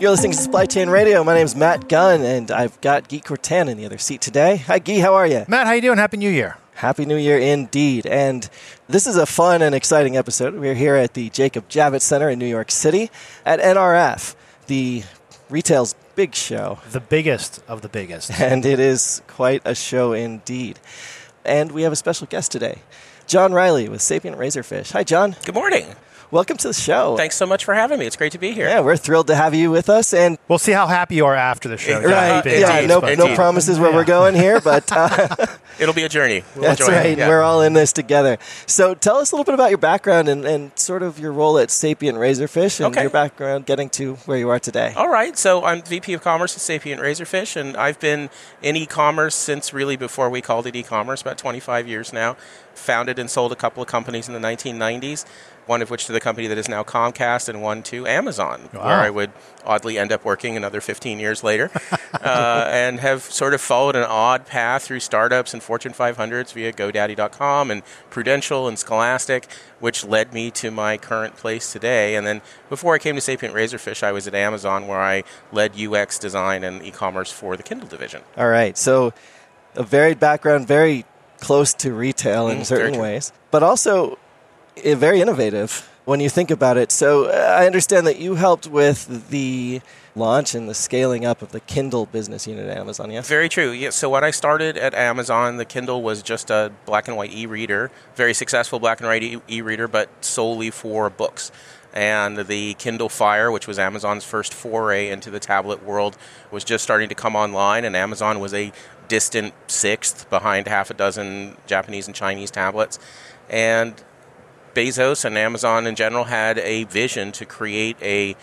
You're listening to Supply Chain Radio. My name is Matt Gunn, and I've got Guy Courtin in the other seat today. Hi, Guy. How are you? Matt, how are you doing? Happy New Year. Happy New Year indeed. And this is a fun and exciting episode. We're here at the Jacob Javits Center in New York City at NRF, the retail's big show. The biggest of the biggest. And it is quite a show indeed. And we have a special guest today, Jon Reily with Sapient Razorfish. Hi, Jon. Good morning. Welcome to the show. Thanks so much for having me. It's great to be here. Yeah, we're thrilled to have you with us. And We'll see how happy you are after the show. right, Indeed, yeah, no, no indeed. promises where we're going here, but uh, It'll be a journey. We'll that's enjoy it. right. Yeah. We're all in this together. So tell us a little bit about your background and, and sort of your role at Sapient Razorfish and Okay. your background getting to where you are today. All right, so I'm VP of Commerce at Sapient Razorfish, and I've been in e-commerce since really before we called it e-commerce, about 25 years now. Founded and sold a couple of companies in the 1990s, one of which to the company that is now Comcast, and one to Amazon, Wow. where I would oddly end up working another 15 years later, uh, and have sort of followed an odd path through startups and Fortune 500s via GoDaddy.com and Prudential and Scholastic, which led me to my current place today. And then before I came to Sapient Razorfish, I was at Amazon where I led UX design and e-commerce for the Kindle division. All right. So a varied background, very close to retail in Mm, certain ways, but also eh, very innovative when you think about it. So uh, I understand that you helped with the launch and the scaling up of the Kindle business unit at Amazon, Yeah, Very true. Yeah. So when I started at Amazon, the Kindle was just a black and white e-reader, very successful black and white e- e-reader, but solely for books. And the Kindle Fire, which was Amazon's first foray into the tablet world, was just starting to come online, and Amazon was a distant sixth behind half a dozen Japanese and Chinese tablets. And Bezos and Amazon in general had a vision to create a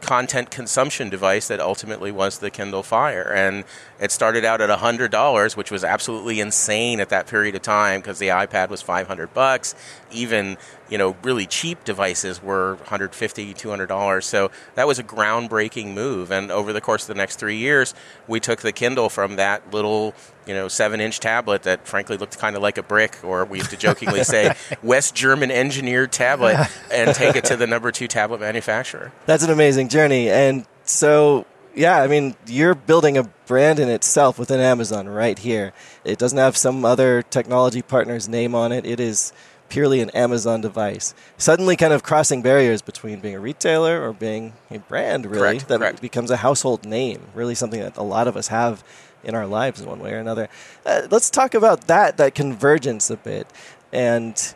content consumption device that ultimately was the Kindle Fire. And it started out at $100, which was absolutely insane at that period of time because the iPad was 500 bucks. Even, you know, really cheap devices were 150, 200 dollars. So that was a groundbreaking move. And over the course of the next 3 years, we took the Kindle from that little, you know, 7-inch tablet that frankly looked kind of like a brick or we used to jokingly say West German engineered tablet and take it to the number 2 tablet manufacturer. That's an amazing journey. And so, yeah, I mean, you're building a brand in itself within Amazon right here. It doesn't have some other technology partner's name on it. It is purely an Amazon device. Suddenly, kind of crossing barriers between being a retailer or being a brand, really, Correct, that correct. becomes a household name. Really, something that a lot of us have in our lives in one way or another. Uh, let's talk about that, that convergence a bit, and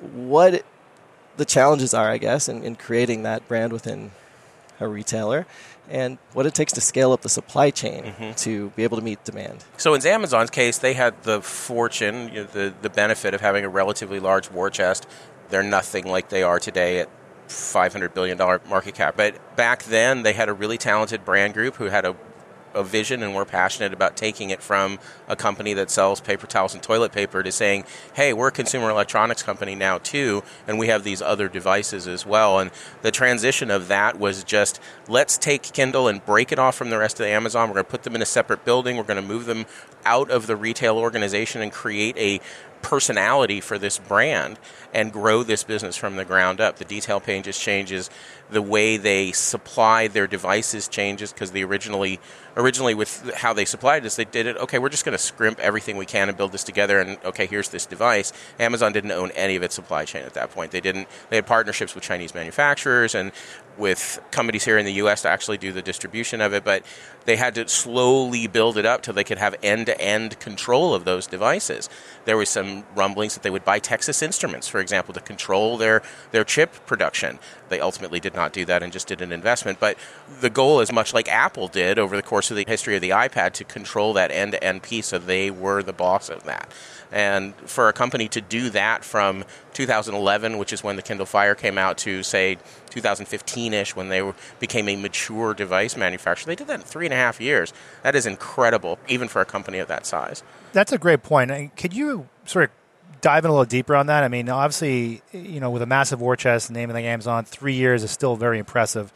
what the challenges are, I guess, in, in creating that brand within a retailer and what it takes to scale up the supply chain Mm-hmm. to be able to meet demand. So in Amazon's case, they had the fortune, you know, the the benefit of having a relatively large war chest. They're nothing like they are today at 500 billion dollar market cap. But back then, they had a really talented brand group who had a a vision and we're passionate about taking it from a company that sells paper towels and toilet paper to saying, hey, we're a consumer electronics company now too, and we have these other devices as well. And the transition of that was just let's take Kindle and break it off from the rest of the Amazon. We're going to put them in a separate building. We're going to move them out of the retail organization and create a personality for this brand and grow this business from the ground up. The detail pages changes, the way they supply their devices changes because they originally originally with how they supplied us, they did it. Okay, we're just going to scrimp everything we can and build this together. And okay, here's this device. Amazon didn't own any of its supply chain at that point. They didn't. They had partnerships with Chinese manufacturers and with companies here in the U.S. to actually do the distribution of it, but they had to slowly build it up till they could have end-to-end control of those devices. There was some rumblings that they would buy Texas Instruments, for example, to control their their chip production. They ultimately did not do that and just did an investment. But the goal is much like Apple did over the course of the history of the iPad to control that end-to-end piece, so they were the boss of that. And for a company to do that from 2011, which is when the Kindle Fire came out, to say 2015-ish, when they were, became a mature device manufacturer, they did that in three and a half years. That is incredible, even for a company of that size. That's a great point. Could you sort of dive in a little deeper on that? I mean, obviously, you know, with a massive war chest, naming like Amazon, three years is still very impressive.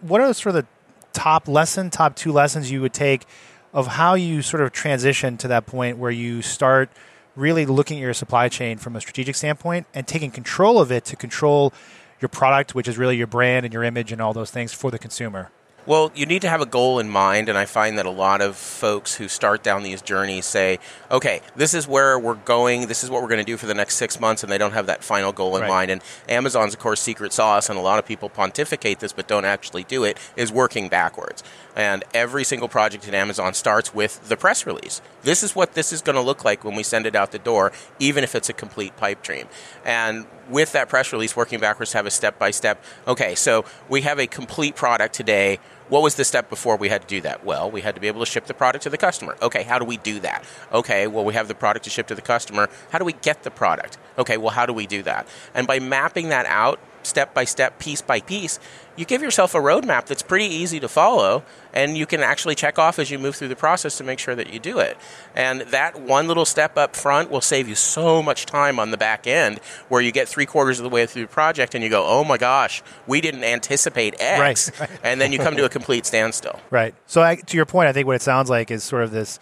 What are sort of the top lesson, top two lessons you would take of how you sort of transition to that point where you start really looking at your supply chain from a strategic standpoint and taking control of it to control your product, which is really your brand and your image and all those things for the consumer? Well, you need to have a goal in mind, and I find that a lot of folks who start down these journeys say, okay, this is where we're going, this is what we're going to do for the next six months, and they don't have that final goal in Right. mind. And Amazon's, of course, secret sauce, and a lot of people pontificate this but don't actually do it, is working backwards. And every single project in Amazon starts with the press release. This is what this is going to look like when we send it out the door, even if it's a complete pipe dream. And with that press release, working backwards have a step by step. Okay, so we have a complete product today. What was the step before we had to do that? Well, we had to be able to ship the product to the customer. Okay, how do we do that? Okay, well, we have the product to ship to the customer. How do we get the product? Okay, well, how do we do that? And by mapping that out step by step, piece by piece, you give yourself a roadmap that's pretty easy to follow, and you can actually check off as you move through the process to make sure that you do it. And that one little step up front will save you so much time on the back end where you get three quarters of the way through the project and you go, oh my gosh, we didn't anticipate X. Right. And then you come to a complete standstill. Right. So I, to your point, I think what it sounds like is sort of this: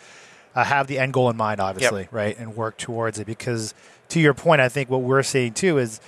uh, have the end goal in mind, obviously, right, and work towards it. Because to your point, I think what we're seeing too is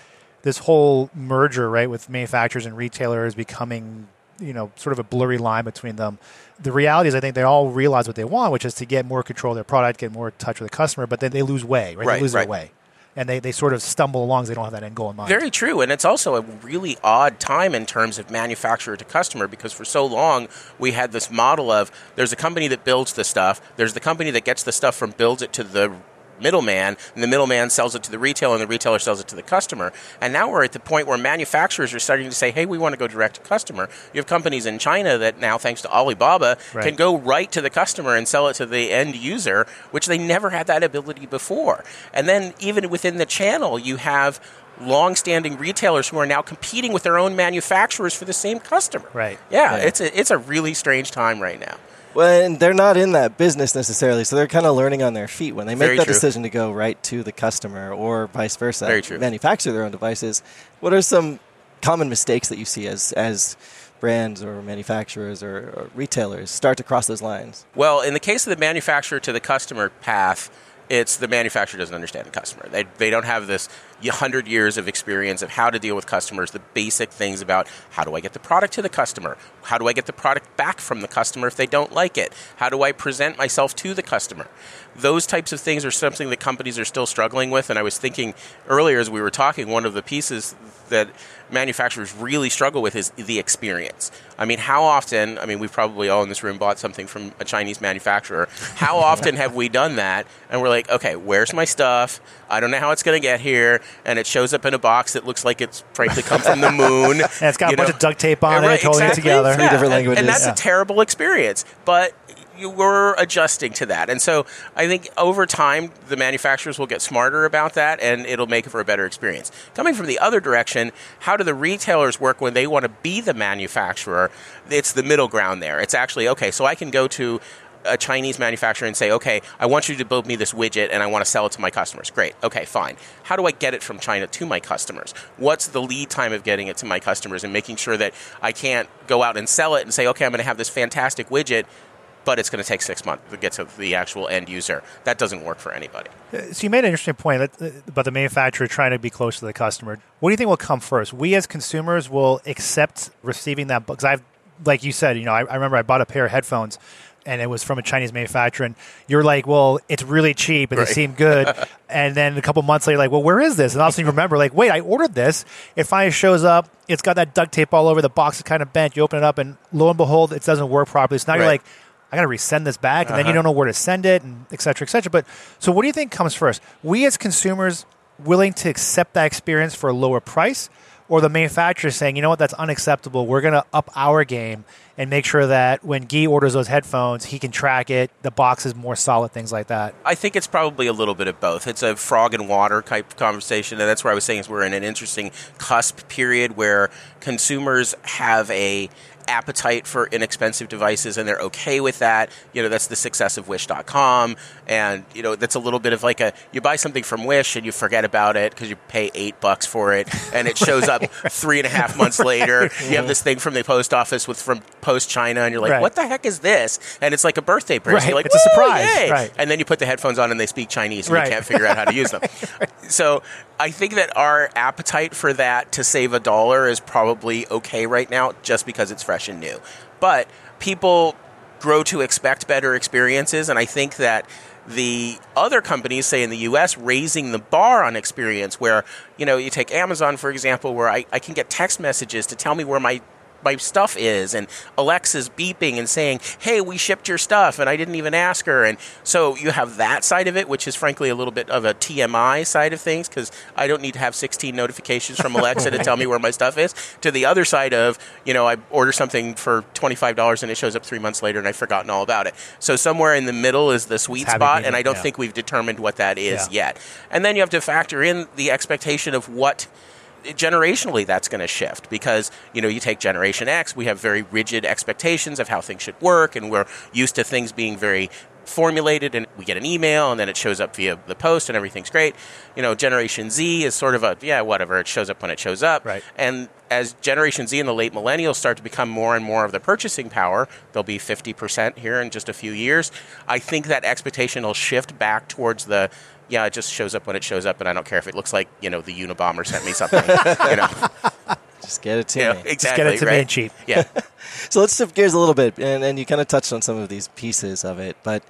this whole merger, right, with manufacturers and retailers becoming, you know, sort of a blurry line between them. The reality is, I think they all realize what they want, which is to get more control of their product, get more in touch with the customer, but then they lose way, right? Right, they lose right. their way. And they, they sort of stumble along because they don't have that end goal in mind. Very true, and it's also a really odd time in terms of manufacturer to customer because for so long we had this model of there's a company that builds the stuff, there's the company that gets the stuff from builds it to the middleman, and the middleman sells it to the retailer, and the retailer sells it to the customer. And now we're at the point where manufacturers are starting to say, "Hey, we want to go direct to customer." You have companies in China that now, thanks to Alibaba, Right. can go right to the customer and sell it to the end user, which they never had that ability before. And then even within the channel, you have long-standing retailers who are now competing with their own manufacturers for the same customer. Right. Yeah, Yeah. it's a it's a really strange time right now. Well, and they're not in that business necessarily, so they're kind of learning on their feet when they make Very that true. decision to go right to the customer or vice versa. Very true. Manufacture their own devices. What are some common mistakes that you see as as brands or manufacturers or, or retailers start to cross those lines? Well, in the case of the manufacturer to the customer path, it's the manufacturer doesn't understand the customer. They, they don't have this 100 years of experience of how to deal with customers, the basic things about how do I get the product to the customer? How do I get the product back from the customer if they don't like it? How do I present myself to the customer? Those types of things are something that companies are still struggling with. And I was thinking earlier as we were talking, one of the pieces that manufacturers really struggle with is the experience. I mean, how often, I mean, we've probably all in this room bought something from a Chinese manufacturer. How often have we done that? And we're like, okay, where's my stuff? I don't know how it's going to get here. And it shows up in a box that looks like it's frankly come from the moon. And it's got you a bunch of duct tape on Right, it, holding exactly. it together. Three different and- languages. And that's Yeah. a terrible experience. But you were adjusting to that. And so I think over time, the manufacturers will get smarter about that and it'll make for a better experience. Coming from the other direction, how do the retailers work when they want to be the manufacturer? It's the middle ground there. It's actually, okay, so I can go to a Chinese manufacturer and say, okay, I want you to build me this widget and I want to sell it to my customers. Great. Okay, fine. How do I get it from China to my customers? What's the lead time of getting it to my customers and making sure that I can't go out and sell it and say, okay, I'm going to have this fantastic widget, but it's going to take six months to get to the actual end user. That doesn't work for anybody. So you made an interesting point uh, about the manufacturer trying to be close to the customer. What do you think will come first? We as consumers will accept receiving that because I've, like you said, you know, I, I remember I bought a pair of headphones. And it was from a Chinese manufacturer, and you're like, "Well, it's really cheap, and Right. they seem good." and then a couple months later, like, "Well, where is this?" And all of a sudden, you remember, like, "Wait, I ordered this." It finally shows up. It's got that duct tape all over. The box is kind of bent. You open it up, and lo and behold, it doesn't work properly. So now you're like, I got to resend this back, and then you Uh-huh. don't know where to send it, and et cetera, et cetera. But so, what do you think comes first? We as consumers willing to accept that experience for a lower price, or the manufacturer saying, you know what, that's unacceptable. We're going to up our game and make sure that when Guy orders those headphones, he can track it. The box is more solid, things like that. I think it's probably a little bit of both. It's a frog and water type conversation, and that's where I was saying is we're in an interesting cusp period where consumers have a appetite for inexpensive devices and they're okay with that. You know, that's the success of wish.com and you know, that's a little bit of like a you buy something from Wish and you forget about it because you pay eight bucks for it and it shows up three and a half months later. You have this thing from the post office with from Post China and you're like, Right. what the heck is this? And it's like a birthday present. Right. You're like, It's a surprise." yay!" Right. And then you put the headphones on and they speak Chinese and Right. you can't figure out how to use them. So I think that our appetite for that to save a dollar is probably okay right now just because it's and new. But people grow to expect better experiences, and I think that the other companies, say in the US, raising the bar on experience, where, you know, you take Amazon, for example, where I, I can get text messages to tell me where my my stuff is and Alexa's beeping and saying, "Hey, we shipped your stuff," and I didn't even ask her. And so you have that side of it, which is frankly a little bit of a TMI side of things because I don't need to have 16 notifications from Alexa to tell me where my stuff is. To the other side of, you know, I order something for $25 and it shows up three months later and I've forgotten all about it. So somewhere in the middle is the sweet spot, and I don't yeah. think we've determined what that is Yeah. yet. And then you have to factor in the expectation of what generationally that's going to shift because you know you take generation x we have very rigid expectations of how things should work and we're used to things being very formulated and we get an email and then it shows up via the post and everything's great you know generation z is sort of a yeah whatever it shows up when it shows up Right. and as generation z and the late millennials start to become more and more of the purchasing power they'll be 50% here in just a few years i think that expectation will shift back towards the yeah, it just shows up when it shows up, and I don't care if it looks like you know the Unabomber sent me something. you know, Just get it to you know, me. exactly. Just get it to right? me cheap. Yeah, So let's shift gears a little bit, and, and you kind of touched on some of these pieces of it, but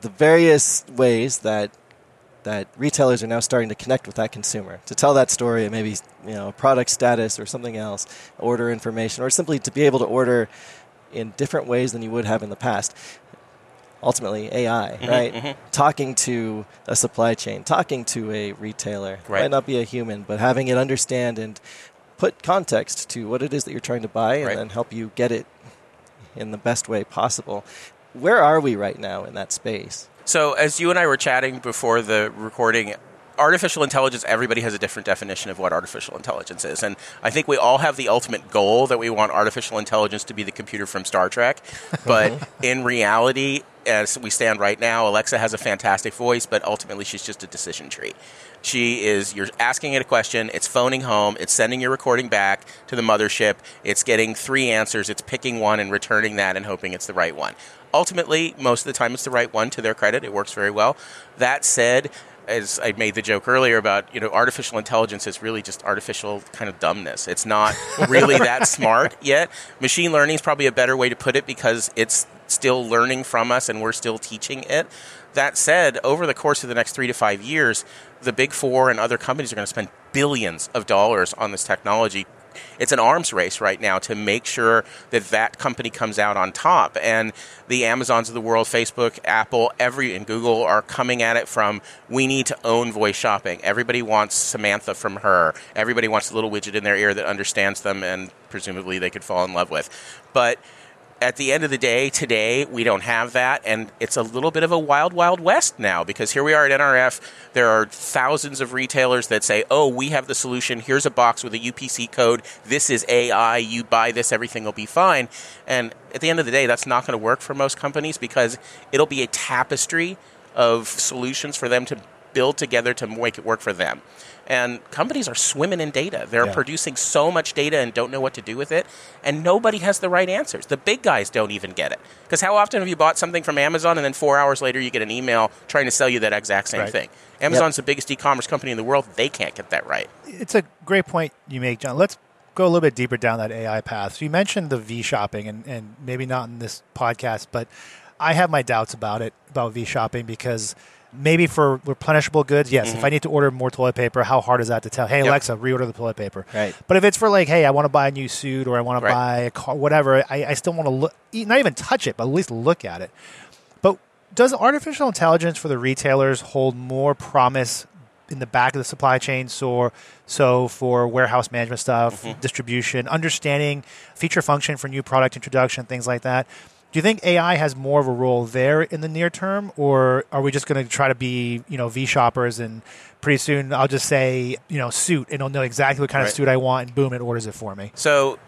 the various ways that that retailers are now starting to connect with that consumer to tell that story, maybe you know product status or something else, order information, or simply to be able to order in different ways than you would have in the past. Ultimately, AI, Mm-hmm, right? Talking to a supply chain, talking to a retailer, Right. might not be a human, but having it understand and put context to what it is that you're trying to buy, and Right. then help you get it in the best way possible. Where are we right now in that space? So, as you and I were chatting before the recording, artificial intelligence, everybody has a different definition of what artificial intelligence is. And I think we all have the ultimate goal that we want artificial intelligence to be the computer from Star Trek. But in reality, as we stand right now, Alexa has a fantastic voice, but ultimately she's just a decision tree. She is, you're asking it a question, it's phoning home, it's sending your recording back to the mothership, it's getting three answers, it's picking one and returning that and hoping it's the right one. Ultimately, most of the time it's the right one to their credit, it works very well. That said, as I made the joke earlier about, you know, artificial intelligence is really just artificial kind of dumbness. It's not really that smart yet. Machine learning is probably a better way to put it because it's still learning from us and we're still teaching it. That said, over the course of the next three to five years, the big four and other companies are going to spend billions of dollars on this technology it's an arms race right now to make sure that that company comes out on top. And the Amazons of the world, Facebook, Apple, every and Google are coming at it from we need to own voice shopping. Everybody wants Samantha from her. Everybody wants a little widget in their ear that understands them and presumably they could fall in love with. But at the end of the day, today we don't have that, and it's a little bit of a wild, wild west now because here we are at NRF. There are thousands of retailers that say, "Oh, we have the solution. Here's a box with a UPC code. This is AI. You buy this, everything will be fine." And at the end of the day, that's not going to work for most companies because it'll be a tapestry of solutions for them to build together to make it work for them. And companies are swimming in data. They're Yeah. producing so much data and don't know what to do with it. And nobody has the right answers. The big guys don't even get it. Because how often have you bought something from Amazon and then four hours later you get an email trying to sell you that exact same Right. thing? Amazon's the biggest e commerce company in the world. They can't get that right. It's a great point you make, Jon. Let's go a little bit deeper down that AI path. So you mentioned the V shopping, and, and maybe not in this podcast, but I have my doubts about it, about V shopping, because maybe for replenishable goods, yes, if mm-hmm. I need to order more toilet paper, how hard is that to tell? Hey, Yep. Alexa, reorder the toilet paper. Right. But if it's for like, hey, I want to buy a new suit or I want Right. to buy a car, whatever, I, I still want to look, not even touch it, but at least look at it. But does artificial intelligence for the retailers hold more promise in the back of the supply chain? So, so for warehouse management stuff, mm-hmm. distribution, understanding feature function for new product introduction, things like that. Do you think AI has more of a role there in the near term, or are we just going to try to be, you know, V shoppers and pretty soon I'll just say, you know, suit and it'll know exactly what kind of suit I want and boom, it orders it for me. So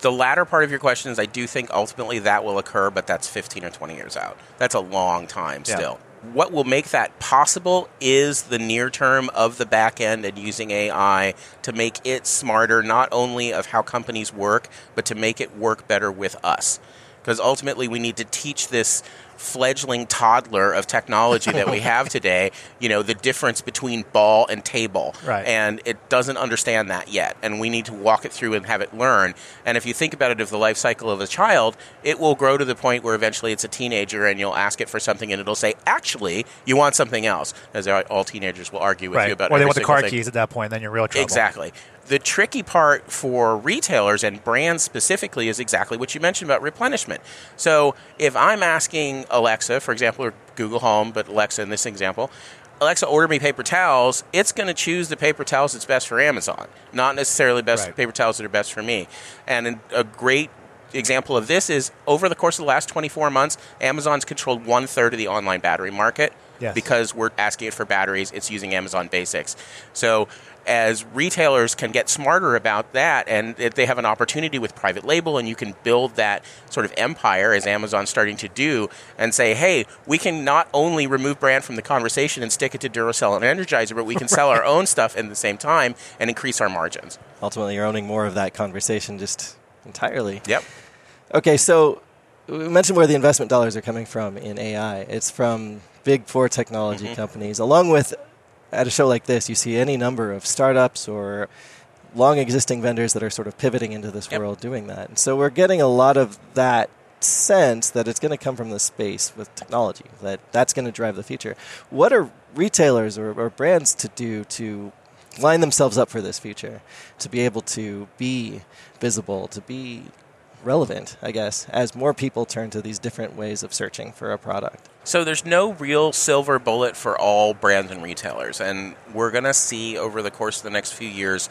the latter part of your question is I do think ultimately that will occur, but that's 15 or 20 years out. That's a long time Yeah. still. What will make that possible is the near term of the back end and using AI to make it smarter, not only of how companies work, but to make it work better with us. Because ultimately, we need to teach this fledgling toddler of technology that we have today, you know, the difference between ball and table. Right. And it doesn't understand that yet. And we need to walk it through and have it learn. And if you think about it of the life cycle of a child, it will grow to the point where eventually it's a teenager and you'll ask it for something and it'll say, actually, you want something else. As all teenagers will argue with right. you about or they want the car thing. keys at that point, then you're in real trouble. Exactly. The tricky part for retailers and brands specifically is exactly what you mentioned about replenishment. So if I'm asking Alexa, for example, or Google Home, but Alexa in this example, Alexa, order me paper towels, it's going to choose the paper towels that's best for Amazon, not necessarily best Right. paper towels that are best for me. And a great example of this is over the course of the last 24 months, Amazon's controlled one third of the online battery market Yes. because we're asking it for batteries. It's using Amazon Basics. So as retailers can get smarter about that, and if they have an opportunity with private label, and you can build that sort of empire as Amazon's starting to do, and say, hey, we can not only remove brand from the conversation and stick it to Duracell and Energizer, but we can sell our own stuff at the same time and increase our margins. Ultimately, you're owning more of that conversation just entirely. Yep. Okay, so we mentioned where the investment dollars are coming from in AI. It's from big four technology mm-hmm. companies, along with at a show like this, you see any number of startups or long existing vendors that are sort of pivoting into this Yep. world doing that. And so we're getting a lot of that sense that it's going to come from the space with technology, that that's going to drive the future. What are retailers or, or brands to do to line themselves up for this future, to be able to be visible, to be relevant, I guess, as more people turn to these different ways of searching for a product? So there's no real silver bullet for all brands and retailers, and we're going to see over the course of the next few years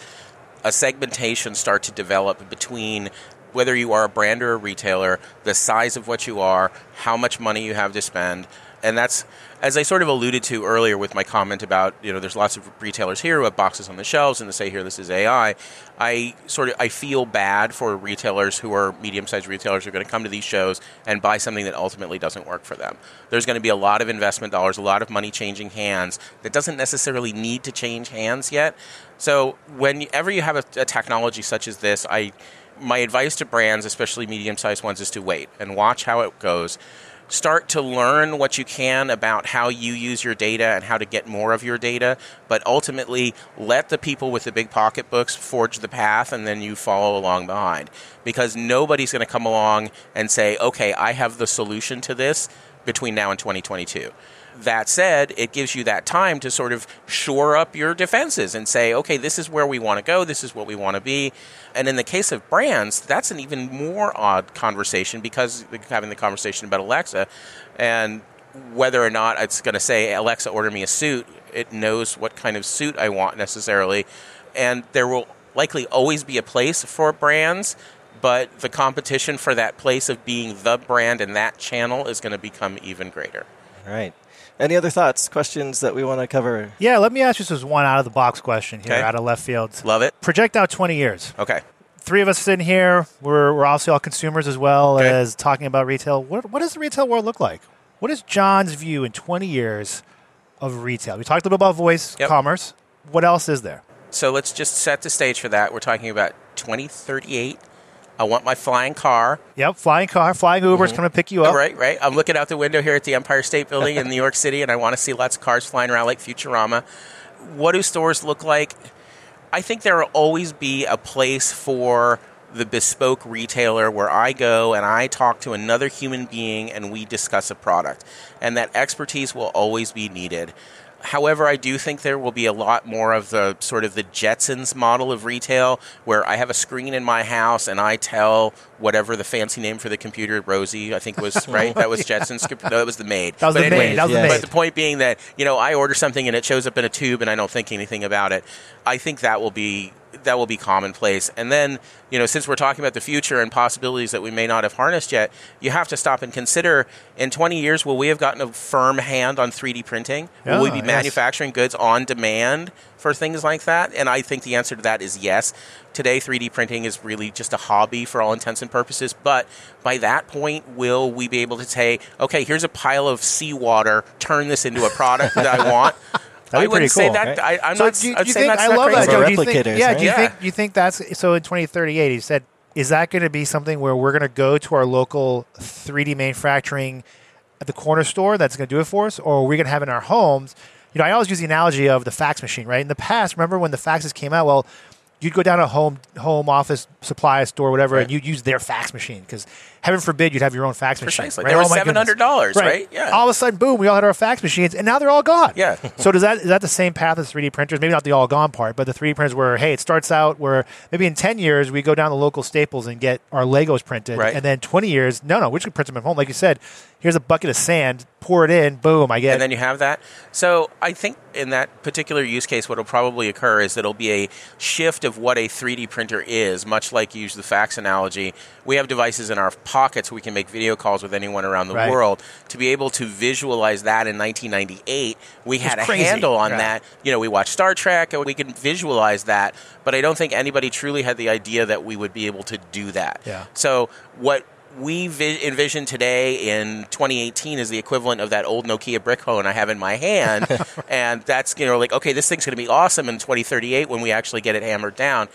a segmentation start to develop between whether you are a brand or a retailer, the size of what you are, how much money you have to spend, and that's as I sort of alluded to earlier with my comment about you know there's lots of retailers here who have boxes on the shelves and they say here this is AI. I sort of I feel bad for retailers who are medium-sized retailers who are going to come to these shows and buy something that ultimately doesn't work for them. There's going to be a lot of investment dollars, a lot of money changing hands that doesn't necessarily need to change hands yet. So whenever you have a, a technology such as this, I my advice to brands, especially medium-sized ones, is to wait and watch how it goes start to learn what you can about how you use your data and how to get more of your data, but ultimately let the people with the big pocketbooks forge the path and then you follow along behind. Because nobody's going to come along and say, okay, I have the solution to this between now and 2022. That said, it gives you that time to sort of shore up your defenses and say, okay, this is where we want to go, this is what we want to be. And in the case of brands, that's an even more odd conversation because having the conversation about Alexa and whether or not it's going to say, Alexa, order me a suit, it knows what kind of suit I want necessarily. And there will likely always be a place for brands, but the competition for that place of being the brand and that channel is going to become even greater. All right. Any other thoughts, questions that we want to cover? Yeah, let me ask you this one out of the box question here, Okay. out of left field. Love it. Project out 20 years. Okay. Three of us sitting here. We're, we're obviously all consumers as well Okay. as talking about retail. What, what does the retail world look like? What is Jon's view in 20 years of retail? We talked a little about voice Yep. commerce. What else is there? So let's just set the stage for that. We're talking about 2038. I want my flying car. Yep, flying car, flying Uber's mm-hmm. coming to pick you up. Right, right. I'm looking out the window here at the Empire State Building in New York City, and I want to see lots of cars flying around like Futurama. What do stores look like? I think there will always be a place for the bespoke retailer where I go and I talk to another human being and we discuss a product. And that expertise will always be needed. However, I do think there will be a lot more of the sort of the Jetsons model of retail where I have a screen in my house and I tell whatever the fancy name for the computer, Rosie, I think was right. That was Jetsons. No, that was the maid. That was But the maid. That was the maid. But the point being that you know I order something and it shows up in a tube and I don't think anything about it. I think that will be that will be commonplace. And then you know since we're talking about the future and possibilities that we may not have harnessed yet, you have to stop and consider: in 20 years, will we have gotten a firm hand on 3D printing? Will we be yes. manufacturing goods on demand for things like that? And I think the answer to that is yes. Today, 3D printing is really just a hobby for all intents and purposes. But by that point, will we be able to say, okay, here's a pile of seawater, turn this into a product that I want? That'd I be wouldn't pretty say cool, that. right? I, I'm So not. do you, I'd do you think that's I not love that. Joe? Do you think, yeah, right? do you Yeah. think you think that's so in 2038? He said, is that going to be something where we're going to go to our local 3D manufacturing at the corner store that's going to do it for us, or are we going to have it in our homes? You know, I always use the analogy of the fax machine, right? In the past, remember when the faxes came out? Well, you'd go down to a home home office supply store, whatever, Right. and you'd use their fax machine because heaven forbid you'd have your own fax machine. Precisely. Right? They were Oh my $700, right? Yeah. All of a sudden, boom, we all had our fax machines, and now they're all gone. Yeah. so does that is that the same path as 3D printers? Maybe not the all gone part, but the 3D printers where hey, it starts out where maybe in 10 years we go down to local Staples and get our Legos printed, Right. and then 20 years, no, no, we just print them at home. Like you said, here's a bucket of sand, pour it in, boom, I get. and then you have that. So I think in that particular use case, what will probably occur is it'll be a shift of what a 3D printer is, much like you use the fax analogy. We have devices in our pockets we can make video calls with anyone around the Right. world. To be able to visualize that in 1998, we had a handle on Yeah. that. You know, we watched Star Trek and we can visualize that, but I don't think anybody truly had the idea that we would be able to do that. Yeah. So what we vi- envision today in 2018 is the equivalent of that old Nokia brick phone I have in my hand, and that's you know like okay, this thing's going to be awesome in 2038 when we actually get it hammered down.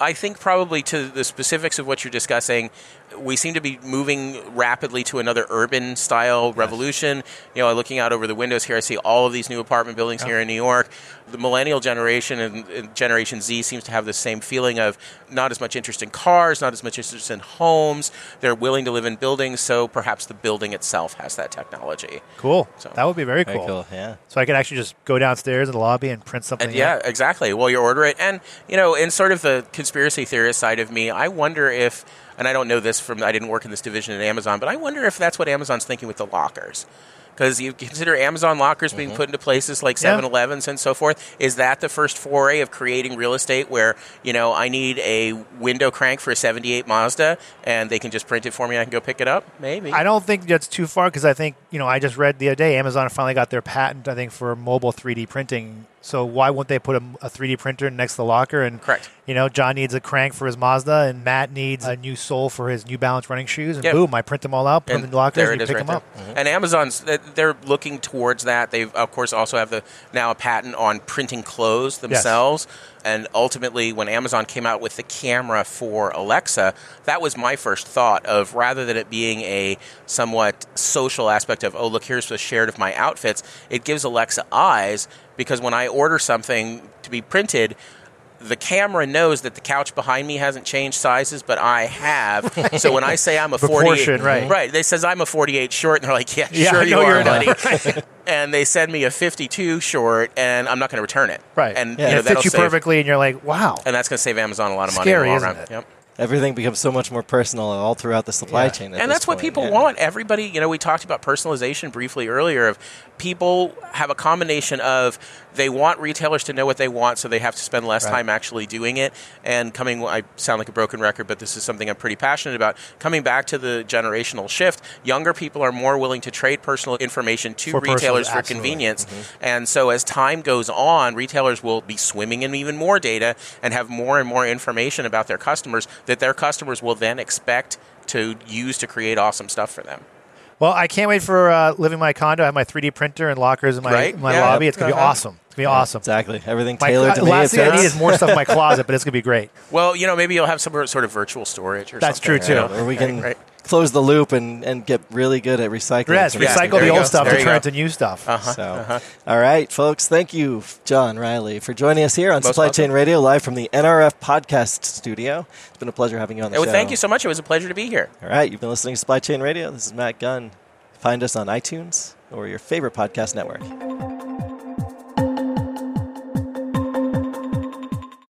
I think probably to the specifics of what you're discussing, we seem to be moving rapidly to another urban style revolution. You know, looking out over the windows here, I see all of these new apartment buildings here in New York. The millennial generation and, and Generation Z seems to have the same feeling of not as much interest in cars, not as much interest in homes. They're willing to live in buildings, so perhaps the building itself has that technology. cool. So- that would be very Very cool. cool. Yeah. So I could actually just go downstairs in the lobby and print something. And yeah, out. exactly. Well, you order it, and you know, in sort of the conspiracy theorist side of me, I wonder if, and I don't know this from, I didn't work in this division at Amazon, but I wonder if that's what Amazon's thinking with the lockers. Because you consider Amazon lockers being mm-hmm. put into places like Yeah. 7-Elevens and so forth. Is that the first foray of creating real estate where you know I need a window crank for a '78 Mazda and they can just print it for me and I can go pick it up? Maybe. I don't think that's too far because I think you know I just read the other day Amazon finally got their patent I think for mobile 3D printing. So why wouldn't they put a, a 3D printer next to the locker? And Correct. You know, Jon needs a crank for his Mazda, and Matt needs a new sole for his New Balance running shoes. And Yeah. boom, I print them all out, put them in the lockers, there and you pick right them there. up. And Amazon's they're looking towards that. They've of course also have the now a patent on printing clothes themselves. And ultimately, when Amazon came out with the camera for Alexa, that was my first thought of rather than it being a somewhat social aspect of oh look here's a shared of my outfits, it gives Alexa eyes because when I order something to be printed the camera knows that the couch behind me hasn't changed sizes, but I have. so when I say I'm a 48, right. right, they says I'm a 48 short, and they're like, yeah, Yeah, sure you are, buddy. and they send me a 52 short, and I'm not going to return it. Right. and and you know, it fits you save- perfectly, and you're like, wow. and that's going to save Amazon a lot of money Scary, the long isn't it? Yep. Everything becomes so much more personal all throughout the supply Yeah. chain. and that's what people yeah. want. Everybody, you know, we talked about personalization briefly earlier. Of people have a combination of they want retailers to know what they want, so they have to spend less Right. time actually doing it. And coming, I sound like a broken record, but this is something I'm pretty passionate about. Coming back to the generational shift, younger people are more willing to trade personal information to For personal- retailers for absolutely. convenience. And so as time goes on, retailers will be swimming in even more data and have more and more information about their customers that their customers will then expect to use to create awesome stuff for them. Well, I can't wait for uh, living my condo. I have my 3D printer and lockers in my, Right? my Yeah. lobby. It's going to be Uh-huh. awesome. It's going to be awesome. Exactly. Everything My, tailored to uh, me. last it thing I need is more stuff in my closet, but it's going to be great. Well, you know, maybe you'll have some sort of virtual storage or That's something. That's true, too. know? or we can Right. close the loop and, and get really good at recycling. Yes, some Yeah, recycle the old go. stuff There to you turn go. into new stuff. Uh-huh. So, all right, folks. Thank you, Jon Reily, for joining us here on Most Supply welcome. Chain Radio, live from the NRF Podcast Studio. It's been a pleasure having you on the show. thank you so much. It was a pleasure to be here. All right, you've been listening to Supply Chain Radio. This is Matt Gunn. Find us on iTunes or your favorite podcast network.